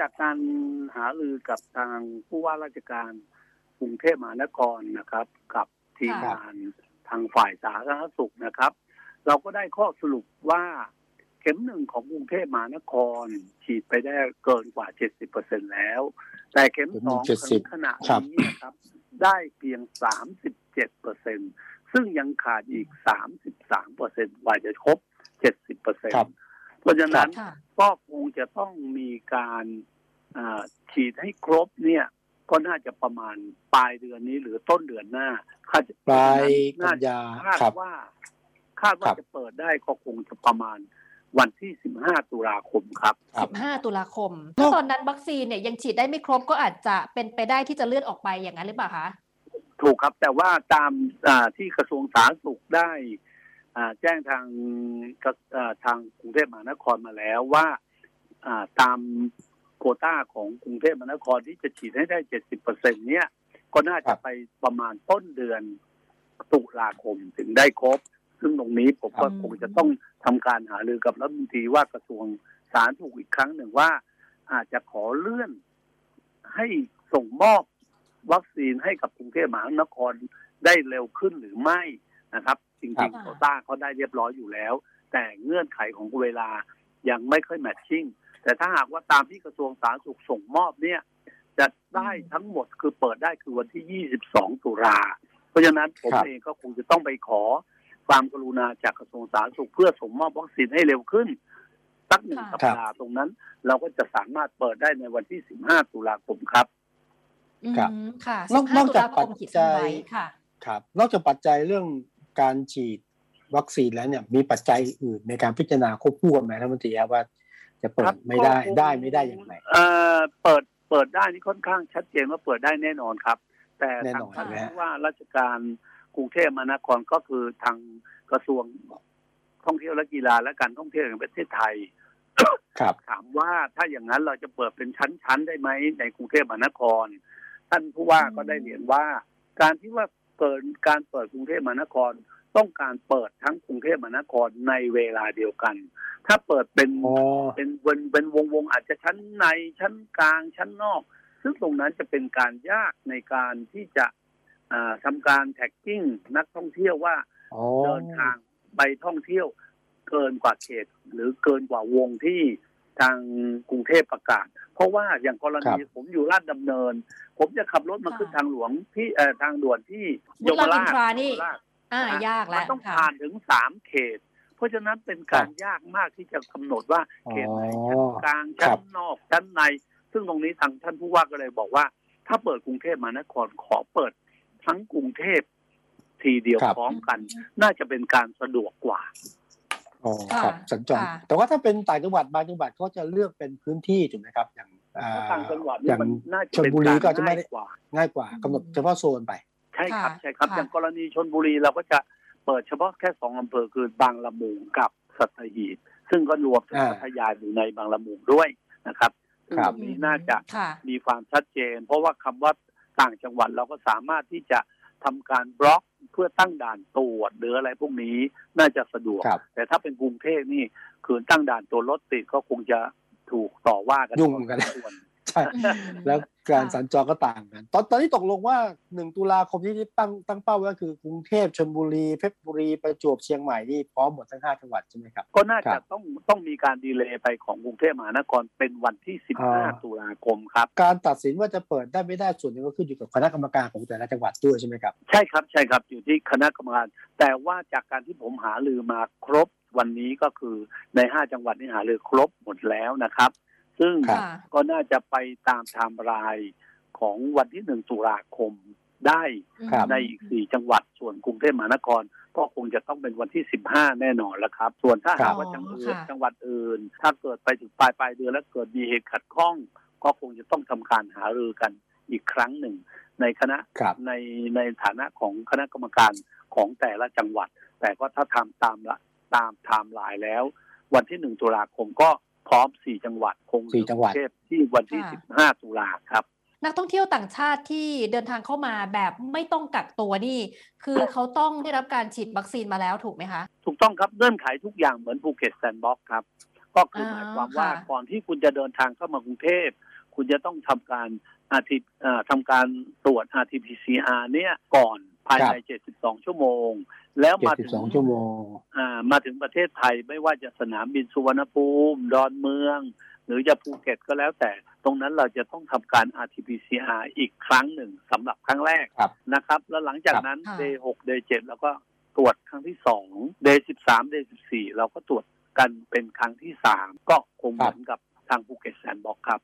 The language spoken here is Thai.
จากการหารือกับทางผู้ว่าราชการกรุงเทพมหานครนะครับ กับทีมค่ะงานทางฝ่ายสาธารณสุขนะครับ เราก็ได้ข้อสรุปว่าเข็มหนึ่งของกรุงเทพมหานคร ฉีดไปได้เกินกว่า 70%แล้ว แต่เข็มสองเข็มหนึ่งขณะครับนี้นะครับ ได้เพียง 37%ซึ่งยังขาดอีก 33%กว่าจะครบ 70%ครับเพราะฉะนั้นค่ะก็คงจะต้องมีการอ่า ฉีดให้ครบเนี่ยก็น่าจะประมาณปลายเดือนนี้หรือต้นเดือนหน้าคาดปลายกัน่านยาคาดครับว่าคาดว่าครับจะเปิดได้ก็คงจะประมาณวันที่15ตุลาคมครับครับ15ตุลาคมถ้าตอนนั้นวัคซีนเนี่ยยังฉีดได้ไม่ครบก็อาจจะเป็นไปได้ที่จะเลื่อนออกไปอย่างนั้นหรือเปล่าคะถูกครับแต่ว่าตามอ่าที่กระทรวงสาธารณสุขได้อ่าแจ้งทางกระอ่าทางกรุงเทพมหานครมาแล้วว่าอ่าตาม โควต้าของกรุงเทพมหานครที่จะฉีดให้ได้70เปอร์เซ็นเนี่ยก็น่าครัจะบไปประมาณต้นเดือนตุลาคมถึงได้ครบ ซึ่งตรงนี้ผมก็ครับคงจะต้องทำการหารือกับรัฐมนตรีว่ากระทรวงสาธารณสุขอีกครั้งหนึ่งว่า อาจจะขอเลื่อนให้ส่งมอบวัคซีนให้กับกรุงเทพมหานครได้เร็วขึ้นหรือไม่นะครับจครัริงบๆโควต้าเขาได้เรียบร้อยอยู่แล้ว แต่เงื่อนไขของเวลายังไม่ค่อยแมทชิ่ง แต่ถ้าหากว่าตามที่กระทรวงสาธารณสุขส่งมอบเนี่ยจะได้ทั้งหมดคือเปิดได้คือวันที่ 22 ตุลาเพราะฉะนั้นผมครับเองก็คงจะต้องไปขอความกรุณาจากกระทรวงสาธารณสุขเพื่อส่งมอบวัคซีนให้เร็วขึ้น สักหนึ่งค่ะสัปดาห์ตรงนั้น เราก็จะสามารถเปิดได้ในวันที่ 15 ตุลาคมครับครับอืมค่ะนอกนอก15จากตุลาคมปัจจัยขีดเส้นไว้ค่ะครับ นอกจากปัจจัยเรื่องการฉีดวัคซีนแล้วเนี่ยมีปัจจัยอื่นในการพิจารณาควบคู่กันไหมท่านรัฐมนตรีครับว่า จะเปิครัดบไม่ได้ก็คงได้ไม่ได้อย่างไรเอ่อเปิดเปิดได้นี่ค่อนข้างชัดเจนว่าเปิดได้แน่นอนครับ แต่แน่ทางนอนท่านนะฮะผู้ว่าราชการกรุงเทพมหานครก็คือทางกระทรวงท่องเที่ยวและกีฬาและการท่องเที่ยวแห่งประเทศไทยครับถามว่าถ้าอย่างนั้นเราจะเปิดเป็นชั้นๆได้ไหมในกรุงเทพมหานคร ท่านผู้ว่าอืมก็ได้เรียนว่า การที่ว่าเปิดการเปิดกรุงเทพมหานคร ต้องการเปิดทั้งกรุงเทพมหานครในเวลาเดียวกัน ถ้าเปิดเป็นอ๋อเป็นเป็นเป็นวงวงๆอาจจะชั้นในชั้นกลางชั้นนอก ซึ่งตรงนั้นจะเป็นการยากในการที่จะอ่าทำการแท็กกิ้งนักท่องเที่ยวว่าอ๋อเดินทางไปท่องเที่ยวเกินกว่าเขต หรือเกินกว่าวงที่ทางกรุงเทพประกาศ เพราะว่าอย่างกรณีผมอยู่ลาดดำเนิน ผมจะขับรถมาค่ะขึ้นทางหลวงที่เอ่อทางด่วนที่บุรีรัมย์อินทรานี่เยมชอ่านะยากมัแล้วนต้องค่ะผ่านถึงสามเขต เพราะฉะนั้นเป็นการยากมากที่จะกำหนดว่าเขตไหนชั้นกลางครัชั้บนนอกชั้นใน ซึ่งตรงนี้ทางท่านผู้ว่าก็เลยบอกว่า ถ้าเปิดกรุงเทพมหานครขอเปิดทั้งกรุงเทพทีเดียวครับพร้อมกัน น่าจะเป็นการสะดวกกว่าอ๋อค่ะครับสัญจรค่ะแต่ว่าถ้าเป็นต่างจังหวัดบางจังหวัดก็จะเลือกเป็นพื้นที่ถูกไหมครับ อย่างอ่าถ้าต่างจังหวัดอนี่ย่างมันน่าจะชลเป็นบุรีการก็อาจจะไม่ง่าได้ยกว่าง่ายกว่าอืมกำหนดเฉพาะโซนไป ใช่ครับค่ะใช่ครับค่ะอย่างกรณีชนบุรีเราก็จะเปิดเฉพาะแค่สองอำเภอคือบางละมุงกับสัตหีบซึ่งก็รวมถึงอ่าพัทยาอยู่ในบางละมุงด้วยนะครับซึ่งครัตบรงนี้น่าจะค่ะมีความชัดเจน เพราะว่าคำว่าต่างจังหวัดเราก็สามารถที่จะทำการบล็อกเพื่อตั้งด่านตรวจหรืออะไรพวกนี้น่าจะสะดวกครับแต่ถ้าเป็นกรุงเทพนี่คืนตั้งด่านตัวรถติดก็คงจะถูกต่อว่ากันยุ่งกันพอสมควร ใช่แล้วการสัญจรก็ต่างกัน ตอนตอนนี้ตกลงว่าหนึ่งตุลาคมที่ตั้งตั้งเป้าไว้ก็คือกรุงเทพชลบุรีเพชรบุรีประจวบเชียงใหม่นี่พร้อมหมดทั้งห้าจังหวัดใช่ไหมครับ ก็น่าครัจะบต้องต้องมีการ delay ไปของกรุงเทพมหานครเป็นวันที่อ่า15ตุลาคมครับ การตัดสินว่าจะเปิดได้ไม่ได้ส่วนหนึ่งก็ขึ้นอยู่กับคณะกรรมการของแต่ละจังหวัดด้วยใช่ไหมครับใช่ครับใช่ครับอยู่ที่คณะกรรมการ แต่ว่าจากการที่ผมหารือมาครบวันนี้ก็คือใน 5 จังหวัดนี้หารือครบหมดแล้วนะครับ ซึ่งครับค่ะก็น่าจะไปตามไทม์ไลน์ของวันที่1ตุลาคมได้ครับในอีก4จังหวัดส่วนกรุงเทพมหานคร ก็คงจะต้องเป็นวันที่15แน่นอนแล้วครับ ส่วนถ้าครัหากบว่าจังหวัดค่ะจังหวัดอื่น ถ้าเกิดไปถึงปลายปลายเดือนแล้วเกิดมีเหตุขัดข้อง ก็คงจะต้องทำการหารือกันอีกครั้งหนึ่ง ในคณะครับในในฐานะของคณะกรรมการของแต่ละจังหวัด แต่ก็ถ้าทำตามละตามไทม์ไลน์แล้ว วันที่หนึ่งตุลาคมก็ พร้อมสี่จังหวัดคงเหลือสี่จังหวัดกรุเทพที่วันที่ ค่ะสิบห้าตุลาครับ นักท่องเที่ยวต่างชาติที่เดินทางเข้ามาแบบไม่ต้องกักตัวนี่ คือเขาต้องได้รับการฉีดวัคซีนมาแล้วถูกไหมคะ ถูกต้องครับเงื่อนไขทุกอย่างเหมือนภูเก็ตแซนด์บ็อกซ์ครับ ก็คืออ่ามายความว่าค่ะ ก่อนที่คุณจะเดินทางเข้ามากรุงเทพ คุณจะต้องทำการอาทิเอ่อทำการตรวจ RT-PCR เนี่ยก่อน ภายใน 72 ชั่วโมง แล้วเจ็ดมาสิถึบงสองชั่วโมงอ่ามาถึงประเทศไทยไม่ว่าจะสนามบินสุวรรณภูมิดอนเมือง หรือจะภูเก็ตก็แล้วแต่ ตรงนั้นเราจะต้องทำการ RT-PCR อีกครั้งหนึ่งสำหรับครั้งแรกครับนะครับ แล้วหลังจากนั้นค่ะ day 6 day 7เราก็ตรวจครั้งที่สอง day 13 day 14เราก็ตรวจกันเป็นครั้งที่สามก็คงเหมือนกับทางภูเก็ตแซนด์บ็อกซ์ครับ